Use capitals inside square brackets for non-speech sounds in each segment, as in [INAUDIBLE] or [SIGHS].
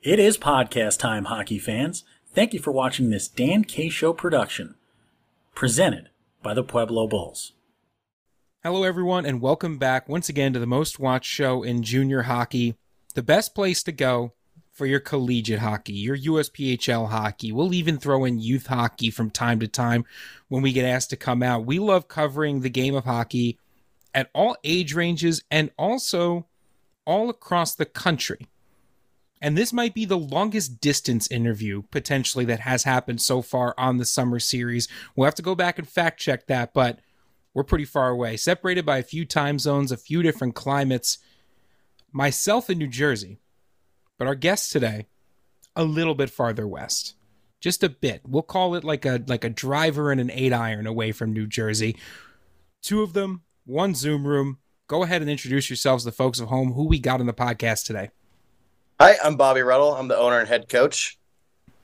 It is podcast time, hockey fans. Thank you for watching this Dan K Show production, presented by the Pueblo Bulls. Hello, everyone, and welcome back once again to the most watched show in junior hockey, the best place to go for your collegiate hockey, your USPHL hockey. We'll even throw in youth hockey from time to time when we get asked to come out. We love covering the game of hockey at all age ranges and also all across the country. And this might be the longest distance interview potentially that has happened so far on the summer series. We'll have to go back and fact check that, but we're pretty far away, separated by a few time zones, a few different climates. Myself in New Jersey, but our guest today, a little bit farther west. Just a bit. We'll call it like a like a driver and an eight iron away from New Jersey. Two of them, one Zoom room. Go ahead and introduce yourselves, the folks at home, who we got on the podcast today. Hi, I'm Bobby Ruddle. I'm the owner and head coach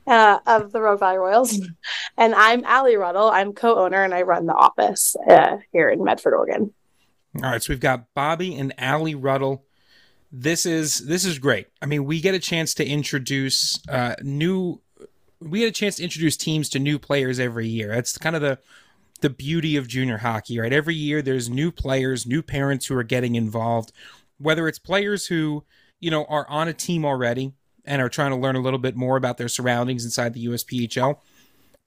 uh, of the Rogue Valley Royals, [LAUGHS] and I'm Ali Ruddle. I'm co-owner and I run the office uh, here in Medford, Oregon. All right, so we've got Bobby and Ali Ruddle. This is this is great. I mean, we get a chance to introduce uh, new. We get a chance to introduce teams to new players every year. That's kind of the the beauty of junior hockey, right? Every year there's new players, new parents who are getting involved, whether it's players who you know, are on a team already and are trying to learn a little bit more about their surroundings inside the USPHL,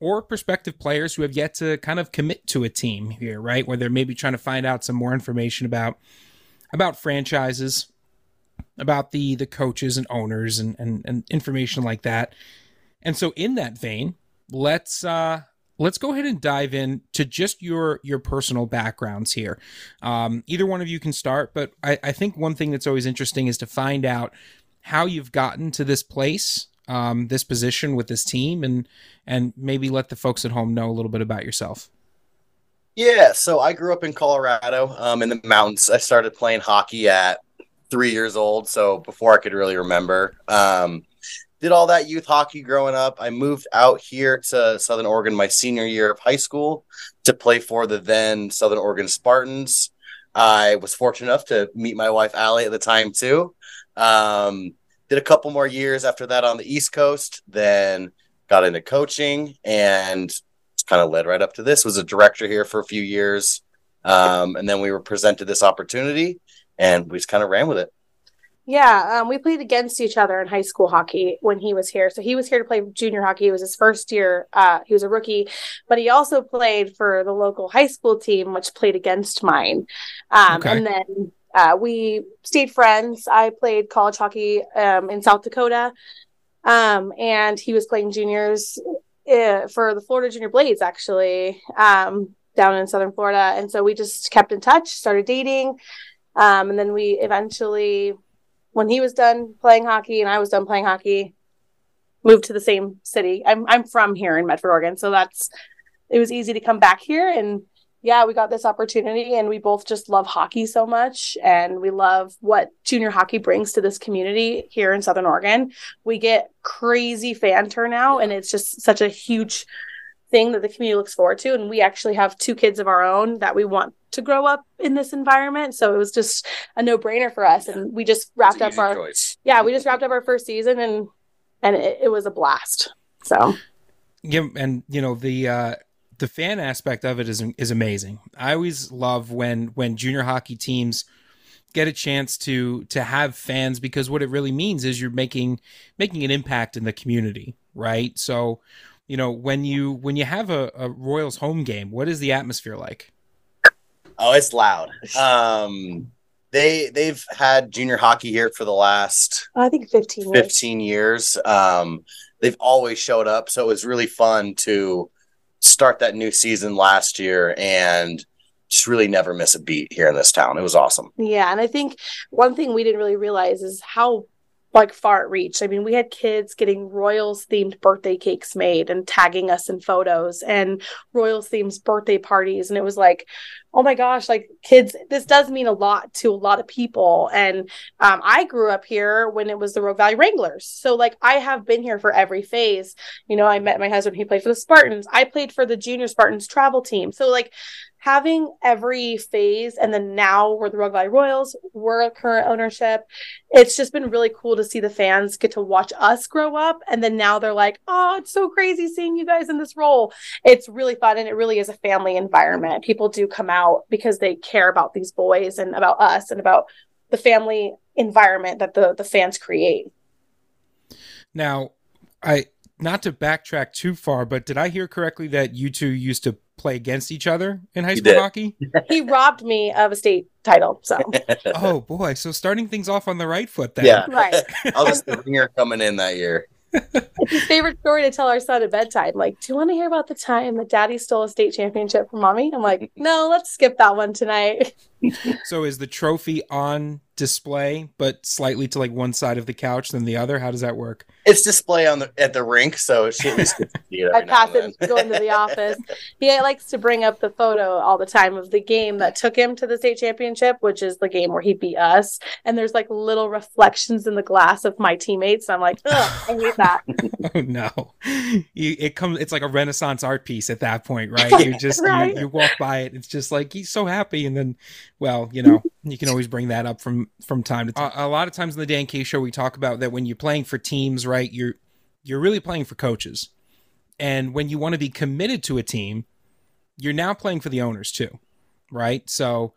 or prospective players who have yet to kind of commit to a team here, right? Where they're maybe trying to find out some more information about about franchises, about the the coaches and owners and and, and information like that. And so in that vein, let's uh let's go ahead and dive in to just your your personal backgrounds here. Um, either one of you can start, but I, I, think one thing that's always interesting is to find out how you've gotten to this place, um, this position with this team, and and maybe let the folks at home know a little bit about yourself. Yeah, so I grew up in Colorado, um, in the mountains. I started playing hockey at three years old, so before I could really remember. Um, did all that youth hockey growing up. I moved out here to Southern Oregon my senior year of high school to play for the then Southern Oregon Spartans. I was fortunate enough to meet my wife Ali at the time too. Um, did a couple more years after that on the East Coast, then got into coaching and kind of led right up to this. Was a director here for a few years, um, and then we were presented this opportunity, and we just kind of ran with it. Yeah, um, we played against each other in high school hockey when he was here. So he was here to play junior hockey. It was his first year. Uh, he was a rookie, but he also played for the local high school team, which played against mine. Um, okay. And then uh, we stayed friends. I played college hockey um, in South Dakota, um, and he was playing juniors uh, for the Florida Junior Blades, actually, um, down in Southern Florida. And so we just kept in touch, started dating. Um, and then we eventually when he was done playing hockey and I was done playing hockey, moved to the same city. I'm I'm from here in Medford, Oregon, so that's it was easy to come back here and yeah, we got this opportunity and we both just love hockey so much and we love what junior hockey brings to this community here in Southern Oregon. We get crazy fan turnout and it's just such a huge thing that the community looks forward to. And we actually have two kids of our own that we want to grow up in this environment. So it was just a no brainer for us. And we just wrapped up our choice. yeah, we just wrapped up our first season and and it, it was a blast. So yeah, and you know the uh the fan aspect of it is is amazing. I always love when when junior hockey teams get a chance to to have fans because what it really means is you're making making an impact in the community, right? So you know when you when you have a, a royals home game what is the atmosphere like oh it's loud [LAUGHS] um they they've had junior hockey here for the last i think 15 years. 15 years um they've always showed up so it was really fun to start that new season last year and just really never miss a beat here in this town. It was awesome. Yeah, and I think one thing we didn't really realize is how like far it reached. I mean, we had kids getting Royals themed birthday cakes made and tagging us in photos and Royals themed birthday parties. And it was like, oh my gosh, like kids, this does mean a lot to a lot of people. And um, I grew up here when it was the Rogue Valley Wranglers. So, like, I have been here for every phase. You know, I met my husband, he played for the Spartans. I played for the junior Spartans travel team. So, like, having every phase and then now we're the Rogue Valley Royals, we're current ownership. It's just been really cool to see the fans get to watch us grow up. And then now they're like, oh, it's so crazy seeing you guys in this role. It's really fun and it really is a family environment. People do come out because they care about these boys and about us and about the family environment that the the fans create. Now, I not to backtrack too far, but did I hear correctly that you two used to play against each other in high school hockey? he robbed me of a state title. So, [LAUGHS] oh boy, so starting things off on the right foot then. Yeah, right. [LAUGHS] I was the ringer coming in that year. it's his favorite story to tell our son at bedtime. Like, do you want to hear about the time that daddy stole a state championship from mommy? I'm like, no, let's skip that one tonight. so is the trophy on display, but slightly to like one side of the couch than the other? How does that work? It's display on the at the rink, so she at least gets to see it. I pass it, go into the office. He likes to bring up the photo all the time of the game that took him to the state championship, which is the game where he beat us. And there's like little reflections in the glass of my teammates. I'm like, ugh, I hate that. oh [LAUGHS] no, you, it comes. It's like a Renaissance art piece at that point, right? [LAUGHS] You just right? you, you walk by it. It's just like he's so happy, and then well, you know, you can always bring that up from from time to time. A, a, lot of times in the Dan K show, we talk about that when you're playing for teams, right? You're you're really playing for coaches, and when you want to be committed to a team, you're now playing for the owners too, right? So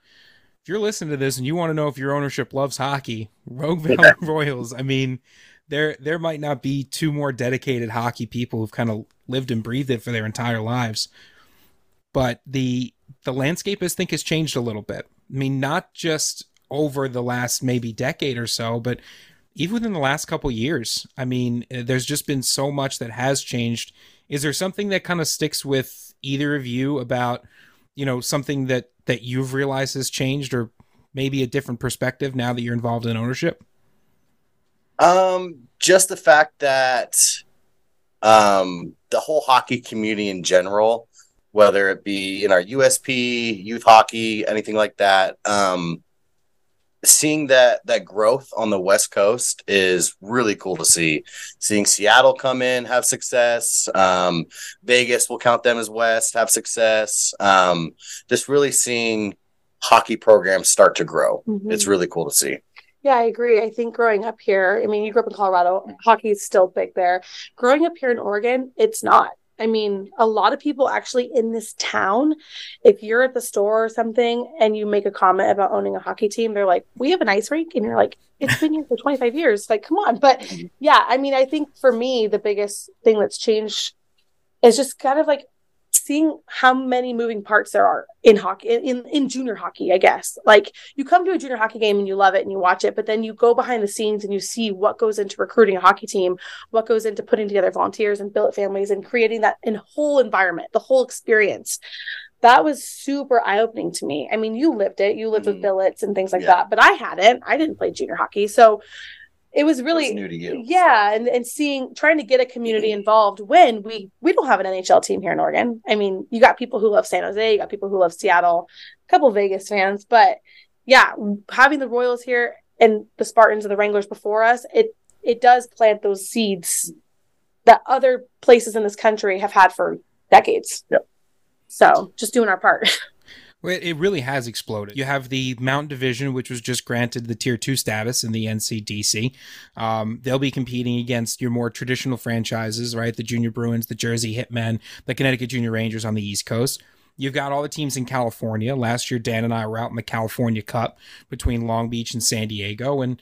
if you're listening to this and you want to know if your ownership loves hockey, [LAUGHS] Rogue Valley Royals, I mean, there there might not be two more dedicated hockey people who've kind of lived and breathed it for their entire lives, but the the landscape I think has changed a little bit. I mean, not just over the last maybe decade or so, but even within the last couple years. I mean, there's just been so much that has changed. Is there something that kind of sticks with either of you about, you know, something that that you've realized has changed or maybe a different perspective now that you're involved in ownership? Um, just the fact that um the whole hockey community in general whether it be in our USP, youth hockey, anything like that. Um, seeing that that growth on the West Coast is really cool to see. Seeing Seattle come in, have success. Um, Vegas, will count them as West, have success. Um, just really seeing hockey programs start to grow. Mm-hmm. It's really cool to see. Yeah, I agree. I think growing up here, I mean, you grew up in Colorado, hockey is still big there. Growing up here in Oregon, it's not. I mean, a lot of people actually in this town, if you're at the store or something and you make a comment about owning a hockey team, they're like, we have an ice rink. And you're like, it's been here for 25 years. Like, come on. But mm-hmm. yeah, I mean, I think for me, the biggest thing that's changed is just kind of like seeing how many moving parts there are in hockey in, in junior hockey i guess. Like you come to a junior hockey game and you love it and you watch it but then you go behind the scenes and you see what goes into recruiting a hockey team what goes into putting together volunteers and billet families and creating that in whole environment the whole experience. That was super eye-opening to me. I mean you lived it. You lived mm. with billets and things like yeah. that but i hadn't. I didn't play junior hockey. So it was really new to you. Yeah, and and seeing trying to get a community mm-hmm. involved when we we don't have an NHL team here in Oregon. I mean, you got people who love San Jose, you got people who love Seattle, a couple Vegas fans, but yeah, having the Royals here and the Spartans and the Wranglers before us, it it does plant those seeds that other places in this country have had for decades. Yep. So, just doing our part. [LAUGHS] It really has exploded. You have the Mountain Division, which was just granted the Tier 2 status in the NCDC. Um, they'll be competing against your more traditional franchises, right? The Junior Bruins, the Jersey Hitmen, the Connecticut Junior Rangers on the East Coast. You've got all the teams in California. Last year, Dan and I were out in the California Cup between Long Beach and San Diego, and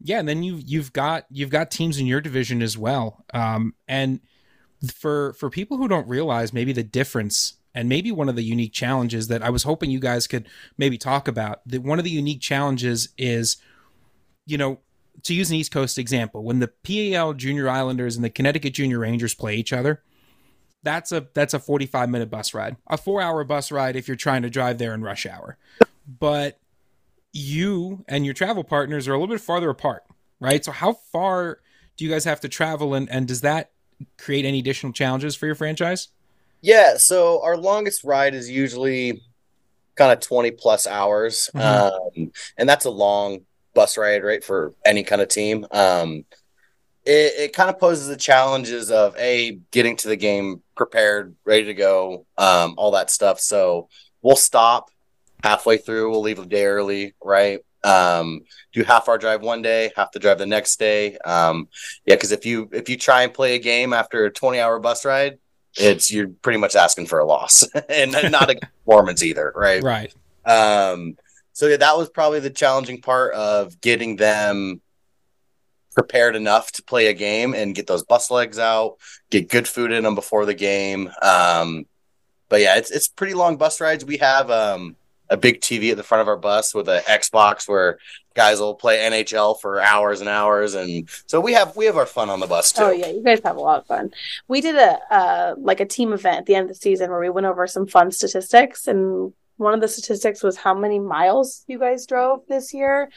yeah, and then you've you've got you've got teams in your division as well. Um, and for for people who don't realize maybe the difference and maybe one of the unique challenges that I was hoping you guys could maybe talk about. That one of the unique challenges is, you know, to use an East Coast example, when the PAL Junior Islanders and the Connecticut Junior Rangers play each other, that's a that's a 45 minute bus ride. A 4-hour bus ride if you're trying to drive there in rush hour. But you and your travel partners are a little bit farther apart, right? So how far do you guys have to travel and and does that create any additional challenges for your franchise? Yeah, so our longest ride is usually kind of 20 plus hours. Mm-hmm. Um, and that's a long bus ride, right, for any kind of team. Um, it, it kind of poses the challenges of a getting to the game prepared, ready to go, um, all that stuff. So we'll stop halfway through. We'll leave a day early, right? Um, do half our drive one day, half the drive the next day. Um, yeah, because if you if you try and play a game after a twenty hour bus ride, it's you're pretty much asking for a loss [LAUGHS] and not a [LAUGHS] performance either, right? Right. Um, so yeah, that was probably the challenging part of getting them prepared enough to play a game and get those bus legs out, get good food in them before the game. Um, but yeah, it's it's pretty long bus rides. We have um, a big TV at the front of our bus with an Xbox where guys will play NHL for hours and hours, and so we have we have our fun on the bus too. Oh yeah, you guys have a lot of fun. We did a uh, like a team event at the end of the season where we went over some fun statistics and one of the statistics was how many miles you guys drove this year.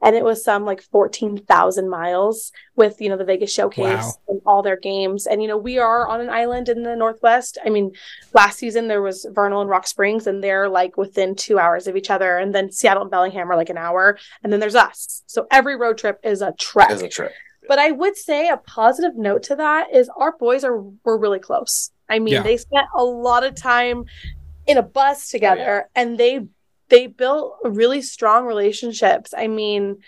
And it was some like 14,000 miles with you know the Vegas showcase wow. and all their games. And you know we are on an island in the northwest. I mean last season there was Vernal and Rock Springs and they're like within 2 hours of each other. And then Seattle and Bellingham are like an hour. And then there's us. So every road trip is a trek. Is a trip. But I would say a positive note to that is our boys are were really close. I mean, yeah. they spent a lot of time in a bus together oh, yeah. and they they built really strong relationships. I mean,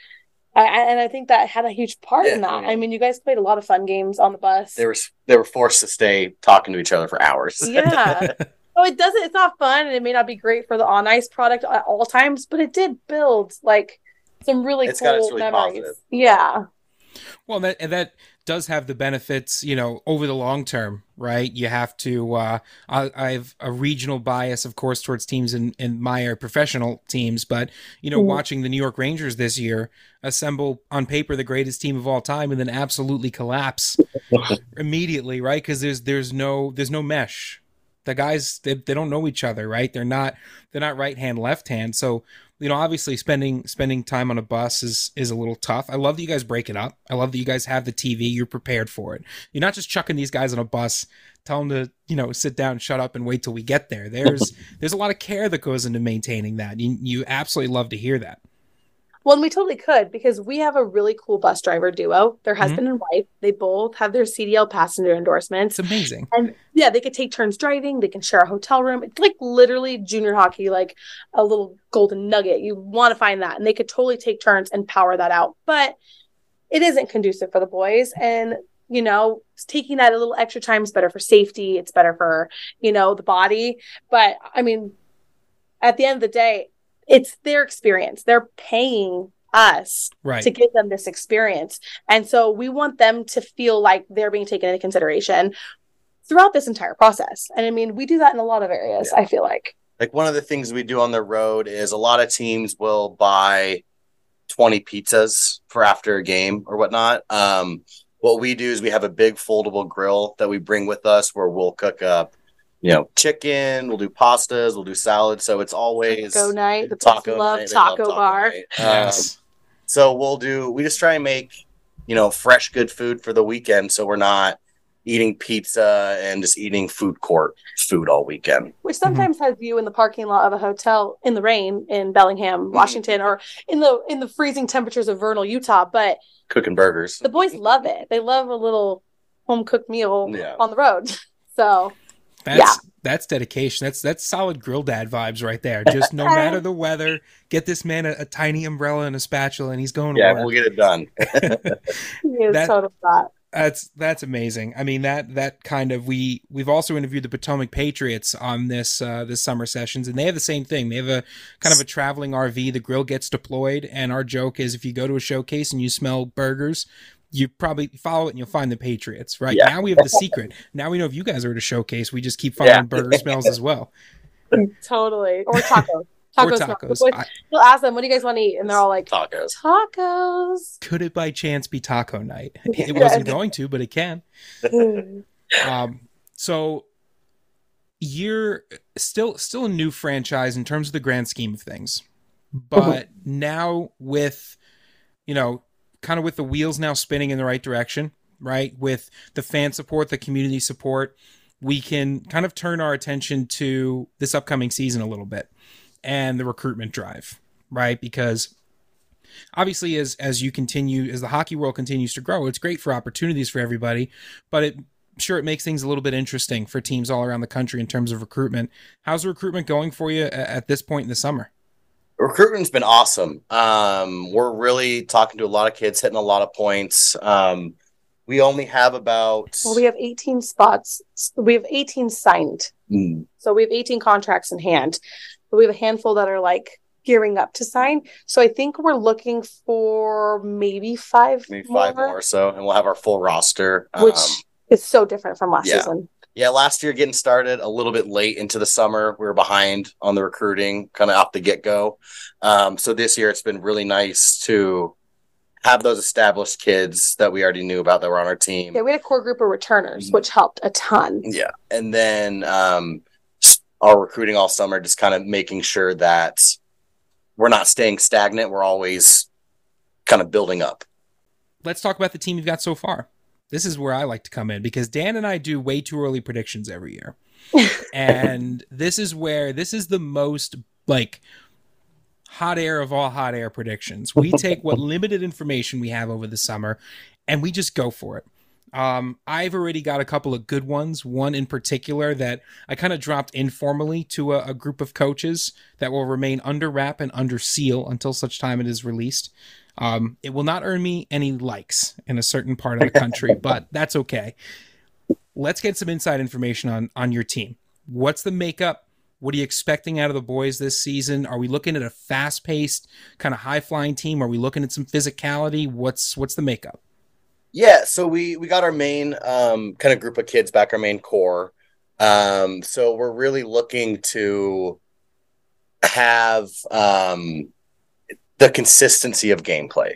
I, and I think that had a huge part yeah. in that. I mean, you guys played a lot of fun games on the bus. They were they were forced to stay talking to each other for hours. Yeah. [LAUGHS] oh, it doesn't. It's not fun, and it may not be great for the on ice product at all times, but it did build like some really it's cool memories. Positive. Yeah. Well, that that does have the benefits, you know, over the long term, right? You have to. Uh, I, I have a regional bias, of course, towards teams in in my professional teams, but you know, mm-hmm. watching the New York Rangers this year assemble on paper the greatest team of all time, and then absolutely collapse [LAUGHS] immediately, right? Because there's there's no there's no mesh. The guys they, they don't know each other, right? They're not they're not right hand left hand, so you know, obviously spending spending time on a bus is is a little tough. I love that you guys break it up. I love that you guys have the TV. You're prepared for it. You're not just chucking these guys on a bus, tell them to you know sit down, shut up, and wait till we get there. There's [LAUGHS] there's a lot of care that goes into maintaining that. You you absolutely love to hear that. Well, and we totally could because we have a really cool bus driver duo. Their husband mm-hmm. and wife. They both have their CDL passenger endorsements. It's amazing. And yeah, they could take turns driving. They can share a hotel room. It's like literally junior hockey, like a little golden nugget. You want to find that, and they could totally take turns and power that out. But it isn't conducive for the boys, and you know, taking that a little extra time is better for safety. It's better for you know the body. But I mean, at the end of the day, it's their experience. They're paying us right. to give them this experience. And so we want them to feel like they're being taken into consideration throughout this entire process. And I mean, we do that in a lot of areas, yeah. I feel like. Like one of the things we do on the road is a lot of teams will buy 20 pizzas for after a game or whatnot. Um, what we do is we have a big foldable grill that we bring with us where we'll cook up you know, chicken. We'll do pastas. We'll do salad. So it's always taco night. The taco love night. taco, love taco bar. Yes. Um, so we'll do. We just try and make you know fresh, good food for the weekend. So we're not eating pizza and just eating food court food all weekend. Which sometimes mm-hmm. has you in the parking lot of a hotel in the rain in Bellingham, mm-hmm. Washington, or in the in the freezing temperatures of Vernal, Utah. But cooking burgers. The boys love it. They love a little home cooked meal yeah. on the road. [LAUGHS] So that's yeah. that's dedication. That's that's solid grill dad vibes right there. Just no matter the weather, get this man a, a tiny umbrella and a spatula, and he's going. Yeah, we'll get it done. [LAUGHS] he that, total that. That's that's amazing. I mean that that kind of we we've also interviewed the Potomac Patriots on this uh, this summer sessions, and they have the same thing. They have a kind of a traveling RV. The grill gets deployed, and our joke is if you go to a showcase and you smell burgers, you probably follow it and you'll find the Patriots, right? Yeah. Now we have the secret. now we know if you guys are at a showcase, we just keep following yeah. burger smells as well. Totally. Or tacos. Tacos. [LAUGHS] or tacos. I, You'll ask them, what do you guys want to eat? And they're all like, tacos. Tacos. Could it by chance be taco night? [LAUGHS] It wasn't going to, but it can. [LAUGHS] um, so you're still still a new franchise in terms of the grand scheme of things. But now with you know kind of with the wheels now spinning in the right direction, right? With the fan support, the community support, we can kind of turn our attention to this upcoming season a little bit and the recruitment drive, right? Because obviously as as you continue as the hockey world continues to grow, it's great for opportunities for everybody, but it sure it makes things a little bit interesting for teams all around the country in terms of recruitment. How's the recruitment going for you at this point in the summer? Recruitment's been awesome. Um, we're really talking to a lot of kids, hitting a lot of points. Um, we only have about well, we have 18 spots. We have 18 signed. Mm. So we have 18 contracts in hand. But we have a handful that are like gearing up to sign. So I think we're looking for maybe five, maybe five more, or so, and we'll have our full roster, which um, is so different from last yeah. season. Yeah, last year getting started a little bit late into the summer. We were behind on the recruiting, kind of off the get go. Um, so this year it's been really nice to have those established kids that we already knew about that were on our team. Yeah, we had a core group of returners, which helped a ton. Yeah, and then um, our recruiting all summer, just kind of making sure that we're not staying stagnant. We're always kind of building up. Let's talk about the team you've got so far. This is where I like to come in because Dan and I do way too early predictions every year. [LAUGHS] and this is where this is the most like hot air of all hot air predictions. We take what [LAUGHS] limited information we have over the summer and we just go for it. Um, I've already got a couple of good ones. One in particular that I kind of dropped informally to a, a, group of coaches that will remain under wrap and under seal until such time it is released. Um, it will not earn me any likes in a certain part of the country, [LAUGHS] but that's okay. Let's get some inside information on on your team. What's the makeup? What are you expecting out of the boys this season? Are we looking at a fast paced, kind of high flying team? Are we looking at some physicality? What's what's the makeup? Yeah, so we we got our main um, kind of group of kids back, our main core. Um, so we're really looking to have um, the consistency of gameplay.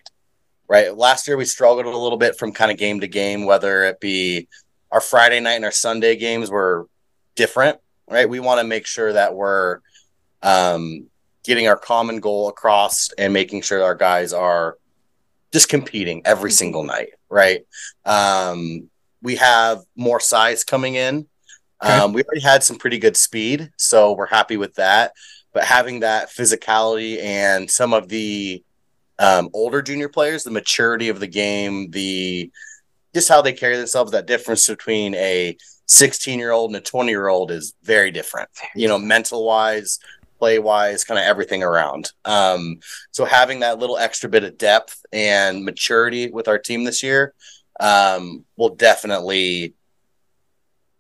Right. Last year we struggled a little bit from kind of game to game, whether it be our Friday night and our Sunday games were different. Right. We want to make sure that we're um, getting our common goal across and making sure our guys are just competing every mm-hmm. single night, right? Um, we have more size coming in. Okay. Um, we already had some pretty good speed, so we're happy with that. But having that physicality and some of the um, older junior players, the maturity of the game, the just how they carry themselves, that difference between a 16 year old and a 20 year old is very different, you know, mental wise, play wise, kind of everything around. Um, so having that little extra bit of depth and maturity with our team this year um, will definitely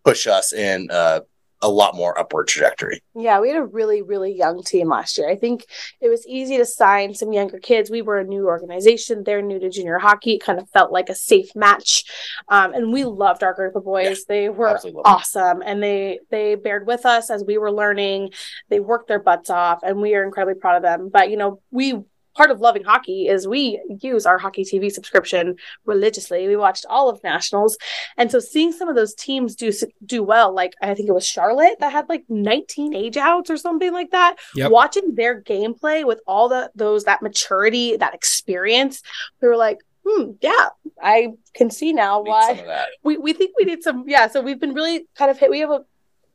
push us in uh, a lot more upward trajectory. Yeah, we had a really, really young team last year. I think it was easy to sign some younger kids. We were a new organization. They're new to junior hockey. It kind of felt like a safe match. Um, and we loved our group of boys. Yeah, they were awesome. And they they bared with us as we were learning. They worked their butts off and we are incredibly proud of them. But you know, we part of loving hockey is we use our hockey TV subscription religiously. We watched all of nationals, and so seeing some of those teams do do well, like I think it was Charlotte that had like 19 age outs or something like that. Yep. Watching their gameplay with all the those that maturity, that experience, we were like, hmm, yeah, I can see now why we, we think we need some. Yeah, so we've been really kind of hit. We have a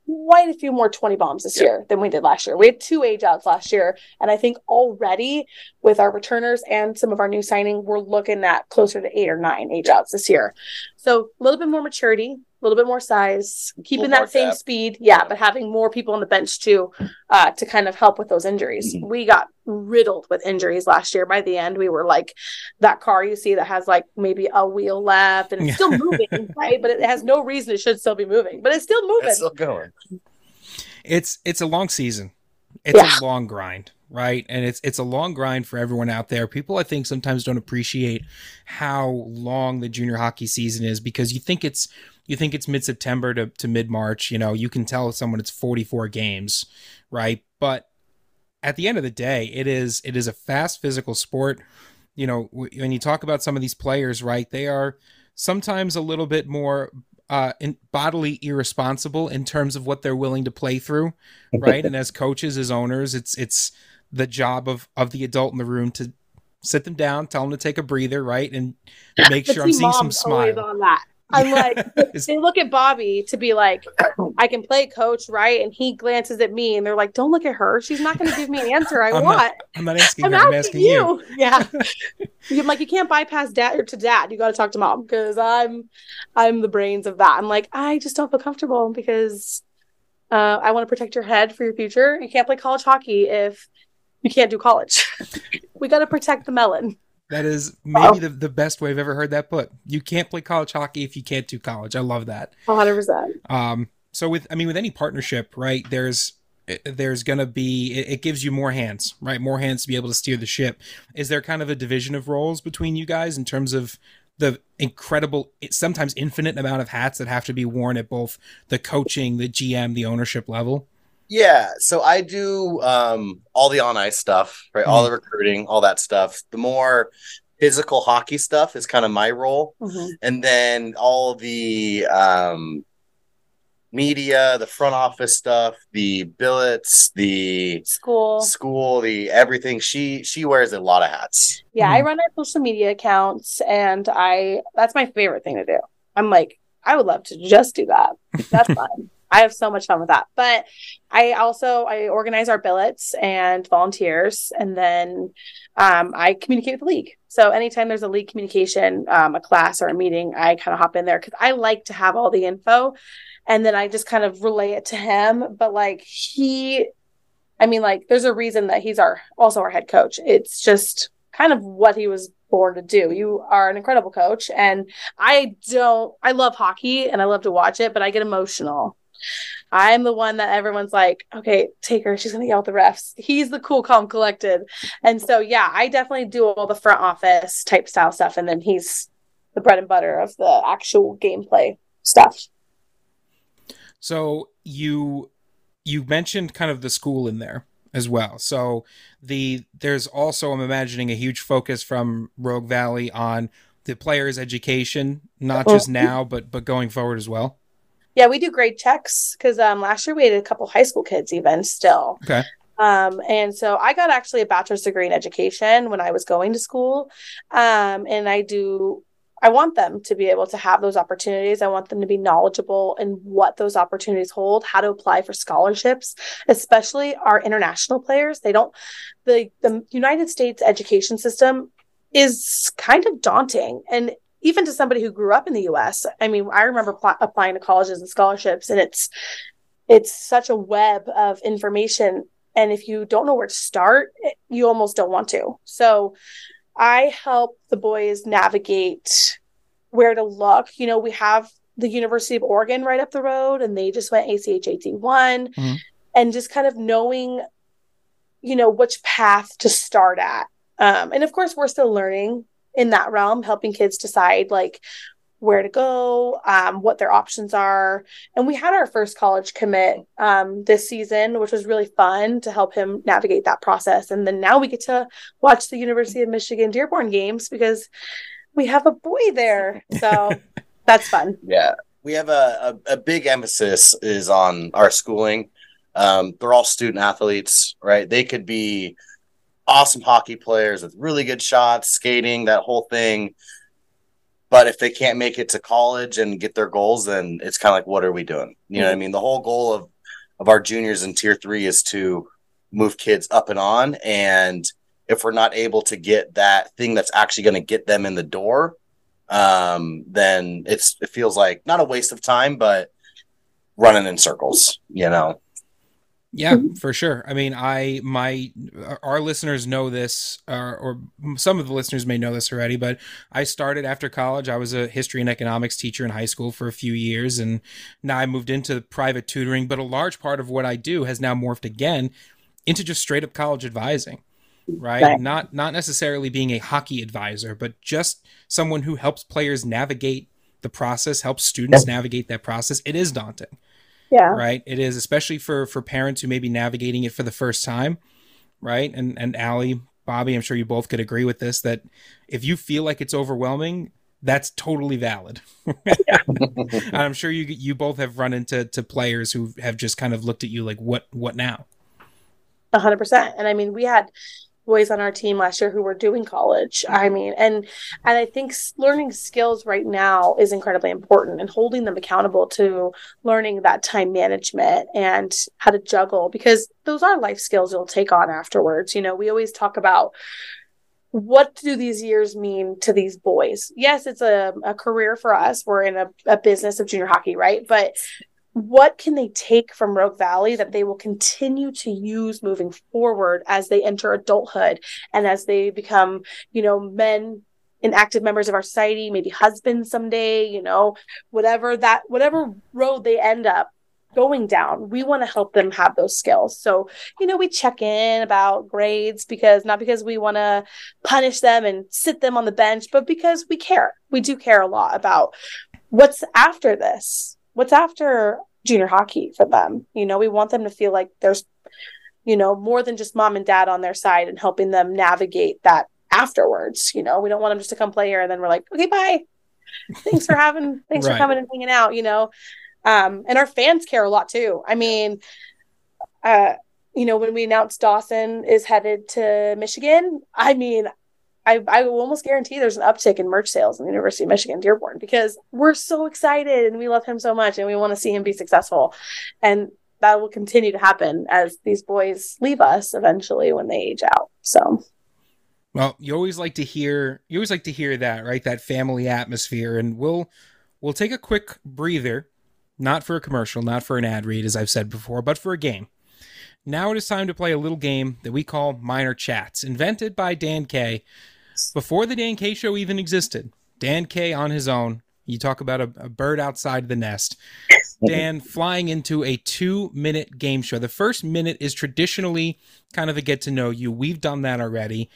quite a few more 20 bombs this year than we did last year. We had two age outs last year. And I think already with our returners and some of our new signing, we're looking at closer to eight or nine age outs this year. So a little bit more maturity, a little bit more size, keeping that same depth. speed. Yeah, but having more people on the bench too uh, to kind of help with those injuries. Mm-hmm. We got riddled with injuries last year. By the end, we were like that car you see that has like maybe a wheel left and it's still [LAUGHS] moving, right? But it has no reason it should still be moving, but it's still moving. It's still going. It's it's a long season. It's yeah. a long grind right? And it's it's a long grind for everyone out there. People I think sometimes don't appreciate how long the junior hockey season is because you think it's you think it's mid September to, to mid March, you know, you can tell someone it's 44 games, right? But at the end of the day, it is it is a fast physical sport. You know, when you talk about some of these players, right? They are sometimes a little bit more uh, in, bodily irresponsible in terms of what they're willing to play through, right? [LAUGHS] and as coaches, as owners, it's it's the job of of the adult in the room to sit them down, tell them to take a breather, right, and make sure I'm seeing some smile. On that. I'm like, [LAUGHS] they look at Bobby to be like, I can play coach, right? And he glances at me and they're like, don't look at her. She's not going to give me an answer I [LAUGHS] I'm want. Not, I'm not asking I'm her. I'm asking asking you. you. [LAUGHS] Yeah. I'm like, you can't bypass dad or to dad. You got to talk to mom because I'm, I'm the brains of that. I'm like, I just don't feel comfortable because uh, I want to protect your head for your future. You can't play college hockey if you can't do college. [LAUGHS] we got to protect the melon. That is maybe the, the best way I've ever heard that put. You can't play college hockey if you can't do college. I love that. 100%. Um, so with, I mean, with any partnership, right? There's, there's gonna be, it, it gives you more hands, right? More hands to be able to steer the ship. Is there kind of a division of roles between you guys in terms of the incredible, sometimes infinite amount of hats that have to be worn at both the coaching, the GM, the ownership level? Yeah, so I do um, all the on ice stuff, right? All the recruiting, all that stuff. The more physical hockey stuff is kind of my role, Mhm. and then all the um, media, the front office stuff, the billets, the School. school, the everything. She she wears a lot of hats. Yeah, I Mhm. run our social media accounts and I that's my favorite thing to do. I'm like, I would love to just do that. That's [LAUGHS] fun. I have so much fun with that. But I also I organize our billets and volunteers and then um, I communicate with the league. So anytime there's a league communication, um, a class or a meeting, I kind of hop in there because I like to have all the info and then I just kind of relay it to him. But like he I mean, like, there's a reason that he's our also our head coach. It's just kind of what he was born to do. You are an incredible coach, and I don't. I love hockey and I love to watch it, but I get emotional. I'm the one that everyone's like, okay, take her. She's gonna yell at the refs. He's the cool, calm, collected, and so yeah, I definitely do all the front office type style stuff, and then he's the bread and butter of the actual gameplay stuff. So you you mentioned kind of the school in there as well. So the there's also I'm imagining a huge focus from Rogue Valley on the players' education, not just mm-hmm. now but but going forward as well. Yeah, we do grade checks because um, last year we had a couple high school kids even still. Okay. Um, and so I got actually a bachelor's degree in education when I was going to school. Um, and I do, I want them to be able to have those opportunities. I want them to be knowledgeable in what those opportunities hold, how to apply for scholarships, especially our international players. They don't, the, the United States education system is kind of daunting. And even to somebody who grew up in the US, I mean, I remember pl- applying to colleges and scholarships, and it's, it's such a web of information and if you don't know where to start you almost don't want to. So i help the boys navigate where to look. You know we have the university of oregon right up the road and they just went achat one Mhm. and just kind of knowing you know which path to start at. Um, and of course we're still learning in that realm helping kids decide like where to go um, what their options are and we had our first college commit um, this season, which was really fun to help him navigate that process. And then now we get to watch the University of Michigan Dearborn games because we have a boy there. So [LAUGHS] that's fun. Yeah, we have a, a, a big emphasis is on our schooling. Um, they're all student athletes, right? They could be awesome hockey players with really good shots, skating, that whole thing. But if they can't make it to college and get their goals, then it's kind of like, what are we doing? You know what I mean? The whole goal of of our juniors in tier three is to move kids up and on. And if we're not able to get that thing that's actually going to get them in the door, um, then it's it feels like not a waste of time, but running in circles, you know. Yeah, for sure. I mean, I my our listeners know this, uh, or some of the listeners may know this already. But I started after college. I was a history and economics teacher in high school for a few years, and now I moved into private tutoring. But a large part of what I do has now morphed again into just straight up college advising. Right? Right. Not not necessarily being a hockey advisor, but just someone who helps players navigate the process, helps students navigate that process. It is daunting Yeah. right? It is especially for for parents who may be navigating it for the first time right? And and Ali, bobby i'm sure you both could agree with this that if you feel like it's overwhelming that's totally valid. [LAUGHS] I'm sure you you both have run into to players who have just kind of looked at you like what what now? A hundred percent. And I mean, we had boys on our team last year who were doing college. Mm-hmm. I mean, and and I think learning skills right now is incredibly important and holding them accountable to learning that time management and how to juggle because those are life skills you'll take on afterwards. You know, we always talk about what do these years mean to these boys? Yes, it's a, a career for us. We're in a, a business of junior hockey, right? But what can they take from Rogue Valley that they will continue to use moving forward as they enter adulthood and as they become, you know, men and active members of our society, maybe husbands someday, you know, whatever that whatever road they end up going down, we want to help them have those skills. So, you know, we check in about grades because not because we want to punish them and sit them on the bench, but because we care. We do care a lot about what's after this what's after junior hockey for them. You know, we want them to feel like there's, you know, more than just mom and dad on their side and helping them navigate that afterwards. You know, we don't want them just to come play here and then we're like, okay, bye. Thanks for having, [LAUGHS] thanks right. for coming and hanging out, you know. Um, and our fans care a lot too. I mean, uh, you know, when we announced Dawson is headed to Michigan, I mean, I, I will almost guarantee there's an uptick in merch sales in the University of Michigan Dearborn because we're so excited and we love him so much and we want to see him be successful. And that will continue to happen as these boys leave us eventually when they age out. So well, you always like to hear you always like to hear that, right? That family atmosphere. And we'll we'll take a quick breather, not for a commercial, not for an ad read, as I've said before, but for a game. Now it is time to play a little game that we call Minor Chats, invented by Dan K before the Dan K show even existed, Dan K on his own, you talk about a, a bird outside the nest. Dan flying into a two minute game show. The first minute is traditionally kind of a get to know you. We've done that already.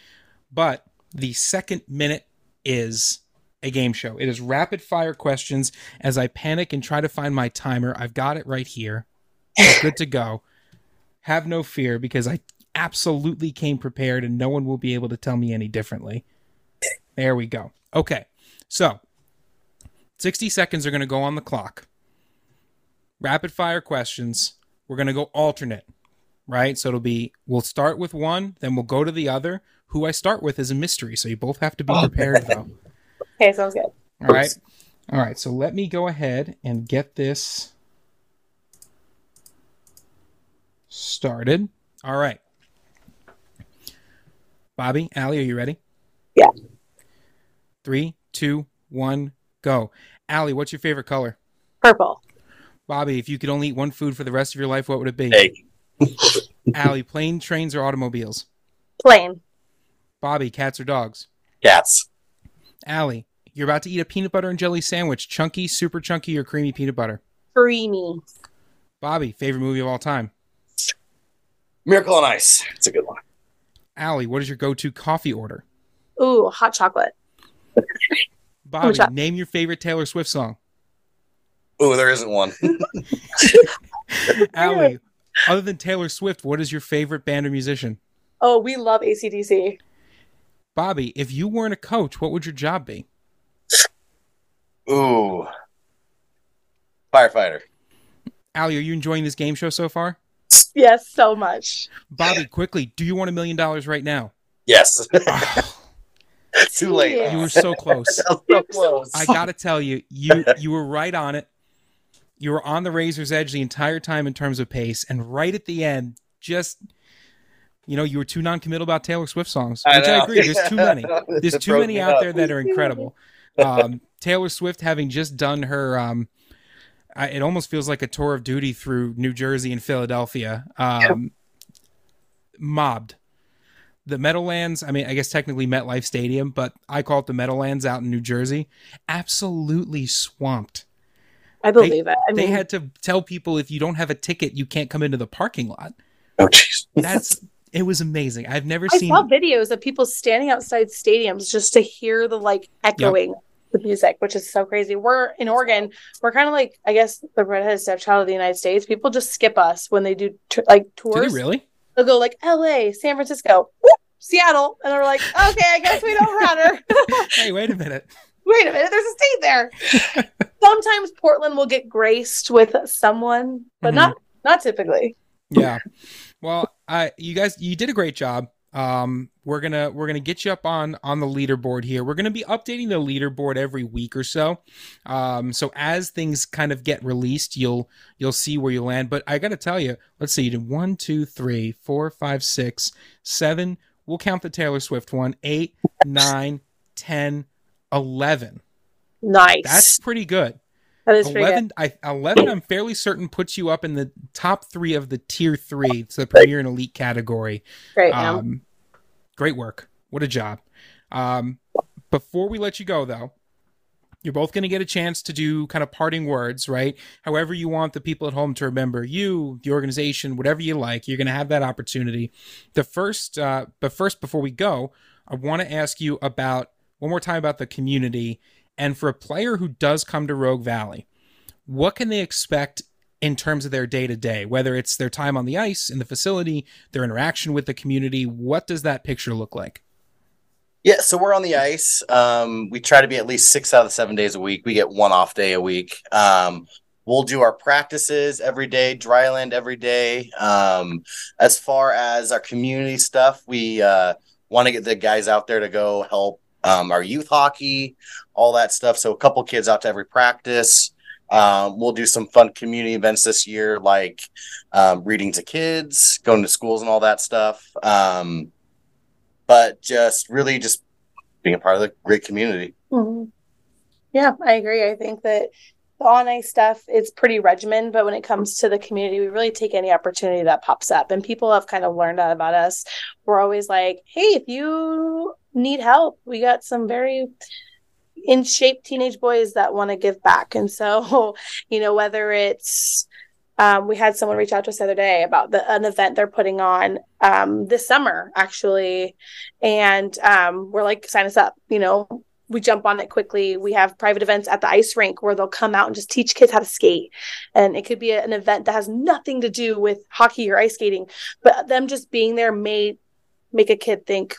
But the second minute is a game show. It is rapid fire questions as I panic and try to find my timer. I've got it right here. good to go. Have no fear because I absolutely came prepared and no one will be able to tell me any differently. There we go. Okay. So, 60 seconds are going to go on the clock. Rapid fire questions. We're going to go alternate, right? So it'll be we'll start with one, then we'll go to the other. Who I start with is a mystery, so you both have to be oh. prepared though. [LAUGHS] Okay, sounds good. All right. All right, so let me go ahead and get this started. All right. Bobby, Ali, are you ready? Yeah. Three, two, one, go. Ali, what's your favorite color? Purple. Bobby, if you could only eat one food for the rest of your life, what would it be? Egg. [LAUGHS] Ali, plane, trains, or automobiles? Plane. Bobby, cats or dogs? Cats. Ali, you're about to eat a peanut butter and jelly sandwich. Chunky, super chunky, or creamy peanut butter? Creamy. Bobby, favorite movie of all time? Miracle on Ice. It's a good one. Ali, what is your go-to coffee order? Ooh, hot chocolate. Bobby, name your favorite Taylor Swift song. Ooh, there isn't one. [LAUGHS] [LAUGHS] Ali, other than Taylor Swift, what is your favorite band or musician? Oh, we love ACDC. Bobby, if you weren't a coach, what would your job be? Ooh, firefighter. Ali, are you enjoying this game show so far? [LAUGHS] Yes, so much. Bobby, quickly, do you want a million dollars right now? Yes. [SIGHS] [LAUGHS] Too late. You were so close. [LAUGHS] so close. I gotta tell you, you you were right on it. You were on the razor's edge the entire time in terms of pace, and right at the end, just you know, you were too non-committal about Taylor Swift songs, which I, I agree. There's too many. There's too many out there that are incredible. Um, Taylor Swift having just done her, um, I, it almost feels like a tour of duty through New Jersey and Philadelphia. Um, mobbed the Meadowlands, I mean, I guess technically MetLife Stadium, but I call it the Meadowlands out in New Jersey, absolutely swamped. I believe they, it. I mean, they had to tell people if you don't have a ticket, you can't come into the parking lot. Oh, jeez. [LAUGHS] That's it was amazing. I've never I seen. saw videos of people standing outside stadiums just to hear the like echoing yep. The music, which is so crazy. We're in Oregon. We're kind of like I guess the redheaded stepchild of the United States. People just skip us when they do t- like tours. really? they'll go like L.A., San Francisco, whoop, Seattle, and they're like, okay, I guess we don't matter. [LAUGHS] hey, wait a minute. Wait a minute, there's a state there. [LAUGHS] Sometimes Portland will get graced with someone, but mm-hmm. not not typically. Yeah. Well, I you guys you did a great job. Um, we're gonna we're gonna get you up on on the leaderboard here. We're gonna be updating the leaderboard every week or so. Um, so as things kind of get released, you'll you'll see where you land. But I gotta tell you, let's see, you did one, two, three, four, five, six, seven. We'll count the Taylor Swift one. Eight, nine, ten, eleven. Nice. That's pretty good. that is 11 I 11 I'm fairly certain puts you up in the top 3 of the tier 3 it's the premier and elite category Great. um great work. What a job. Um before we let you go though you're both going to get a chance to do kind of parting words right? However you want the people at home to remember you the organization whatever you like you're going to have that opportunity. The first uh but first before we go i want to ask you about one more time about the community. And for a player who does come to Rogue Valley, what can they expect in terms of their day to day, whether it's their time on the ice, in the facility, their interaction with the community? What does that picture look like? Yeah, so we're on the ice. Um, we try to be at least six out of seven days a week. We get one off day a week. Um, we'll do our practices every day, dry land every day. Um, as far as our community stuff, we uh, want to get the guys out there to go help um, our youth hockey, all that stuff. So a couple kids out to every practice. Um, we'll do some fun community events this year, like um, reading to kids, going to schools, and all that stuff. Um, but just really just being a part of the great community. Mhm. Yeah, I agree. I think that the on ice stuff is pretty regimen, but when it comes to the community, we really take any opportunity that pops up. And people have kind of learned that about us. We're always like, hey, if you need help, we got some very in shape teenage boys that want to give back. And so, [LAUGHS] you know, whether it's um, we had someone reach out to us the other day about the, an event they're putting on um, this summer, actually. And um, we're like, sign us up, you know, we jump on it quickly. We have private events at the ice rink where they'll come out and just teach kids how to skate. And it could be an event that has nothing to do with hockey or ice skating, but them just being there may make a kid think,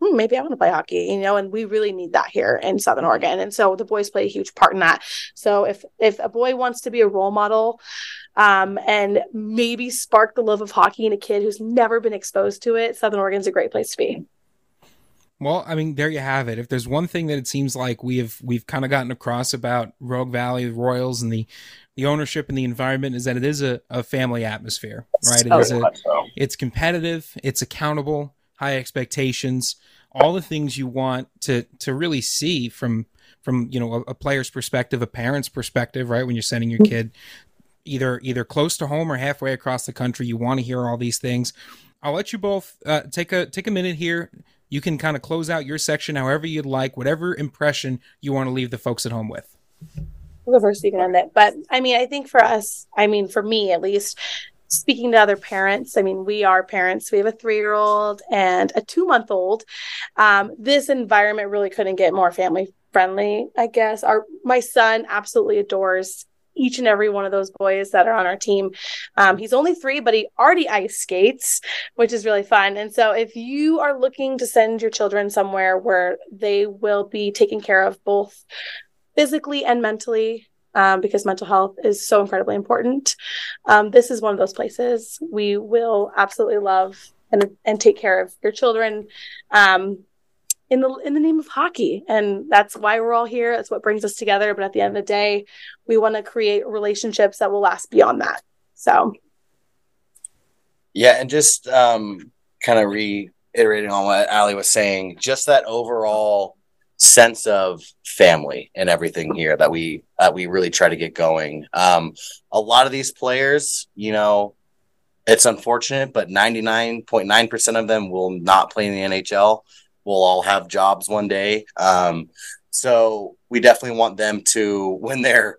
hmm, maybe I want to play hockey, you know, and we really need that here in Southern Oregon. And so the boys play a huge part in that. So if if a boy wants to be a role model um, and maybe spark the love of hockey in a kid who's never been exposed to it, Southern Oregon's a great place to be. Well, I mean, there you have it. If there's one thing that it seems like we have we've kind of gotten across about Rogue Valley the Royals and the the ownership and the environment is that it is a, a family atmosphere, right? It So is a, so. it's competitive, it's accountable, high expectations, all the things you want to to really see from from you know a, a player's perspective, a parent's perspective, right? When you're sending your kid either either close to home or halfway across the country, you want to hear all these things. I'll let you both uh, take a take a minute here. You can kind of close out your section however you'd like, whatever impression you want to leave the folks at home with. We'll go first, you can end it. But I mean, I think for us, I mean, for me at least, speaking to other parents, I mean, we are parents. We have a three year old and a two month old. Um, this environment really couldn't get more family friendly, I guess. Our my son absolutely adores each and every one of those boys that are on our team. Um, he's only three, but he already ice skates, which is really fun. And so, if you are looking to send your children somewhere where they will be taken care of both physically and mentally, um, because mental health is so incredibly important, um, this is one of those places we will absolutely love and and take care of your children. Um, in the in the name of hockey. And that's why we're all here. That's what brings us together. But at the end of the day we want to create relationships that will last beyond that. So. Yeah, and just um, kind of reiterating on what Ali was saying, just that overall sense of family and everything here that we that we really try to get going. Um, a lot of these players, you know, it's unfortunate, but ninety nine point nine percent of them will not play in the NHL. We'll all have jobs one day. Um, so we definitely want them to when they're,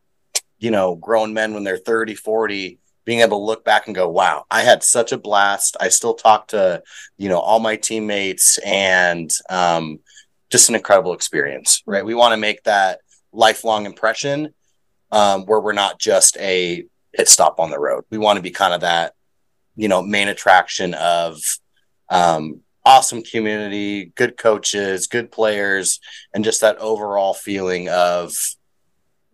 you know, grown men when they're 30, 40, being able to look back and go, wow, I had such a blast. I still talk to, you know, all my teammates and um, just an incredible experience, right? We want to make that lifelong impression um, where we're not just a pit stop on the road. We want to be kind of that, you know, main attraction of um, awesome community, good coaches, good players, and just that overall feeling of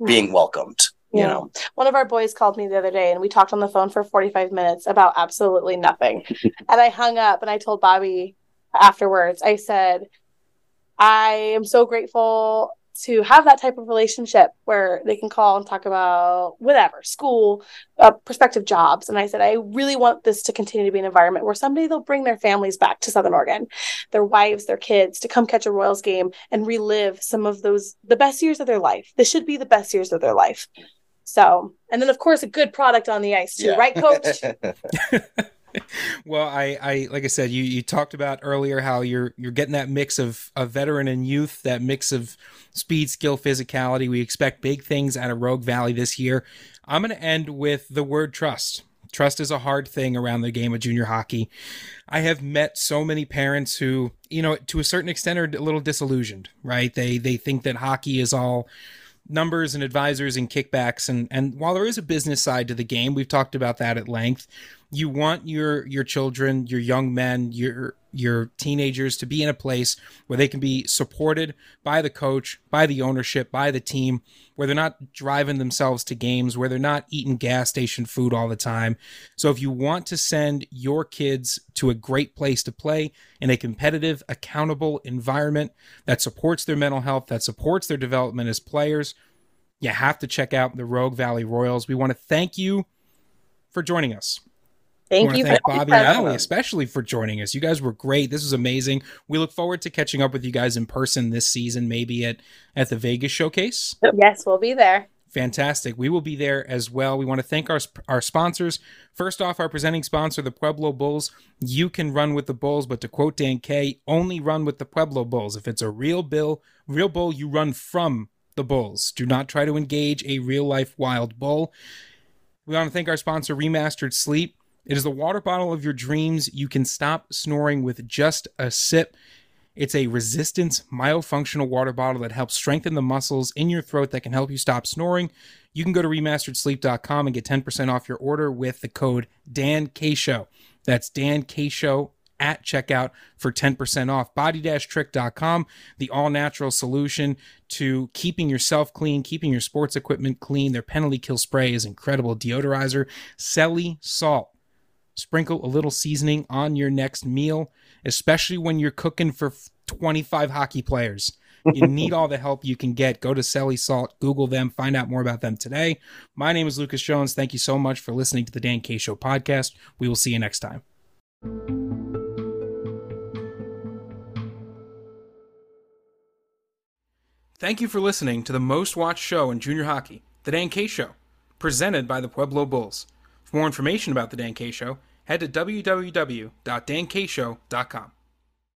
being welcomed. You know, one of our boys called me the other day and we talked on the phone for 45 minutes about absolutely nothing [LAUGHS] and i hung up and i told bobby afterwards. I said, I am so grateful to have that type of relationship where they can call and talk about whatever school uh, prospective jobs. And i said i really want this to continue to be an environment where someday they'll bring their families back to southern oregon their wives their kids to come catch a royals game and relive some of those the best years of their life. This should be the best years of their life. So and then of course a good product on the ice too yeah. right coach [LAUGHS] [LAUGHS] [LAUGHS] well, I, I like I said, you you talked about earlier how you're you're getting that mix of a veteran and youth, that mix of speed, skill, physicality. We expect big things out of Rogue Valley this year. I'm going to end with the word trust. Trust is a hard thing around the game of junior hockey. I have met so many parents who, you know, to a certain extent are a little disillusioned, right? They they think that hockey is all numbers and advisors and kickbacks and and while there is a business side to the game, we've talked about that at length you want your your children, your young men, your your teenagers to be in a place where they can be supported by the coach, by the ownership, by the team, where they're not driving themselves to games, where they're not eating gas station food all the time. So if you want to send your kids to a great place to play in a competitive, accountable environment that supports their mental health, that supports their development as players, you have to check out the Rogue Valley Royals. We want to thank you for joining us. Thank you, thank Bobby and Ali, especially for joining us. You guys were great. This was amazing. We look forward to catching up with you guys in person this season, maybe at at the Vegas showcase. Yes, we'll be there. Fantastic. We will be there as well. We want to thank our our sponsors. First off, our presenting sponsor, the Pueblo Bulls. You can run with the Bulls, but to quote Dan K, only run with the Pueblo Bulls. If it's a real bill, real bull, you run from the Bulls. Do not try to engage a real life wild bull. We want to thank our sponsor, Remastered Sleep. It is the water bottle of your dreams. You can stop snoring with just a sip. It's a resistance myofunctional water bottle that helps strengthen the muscles in your throat that can help you stop snoring. You can go to remasteredsleep.com and get 10% off your order with the code Dan K That's Dan K at checkout for 10% off. Body-trick.com, the all-natural solution to keeping yourself clean, keeping your sports equipment clean. Their penalty kill spray is incredible deodorizer. Selly Salt Sprinkle a little seasoning on your next meal, especially when you're cooking for 25 hockey players. You [LAUGHS] need all the help you can get. Go to Selly Salt, Google them, find out more about them today. My name is Lucas Jones. Thank you so much for listening to the Dan K Show podcast. We will see you next time. Thank you for listening to the most watched show in junior hockey, The Dan K Show, presented by the Pueblo Bulls. For more information about The Dan K Show, head to www.dankshow.com.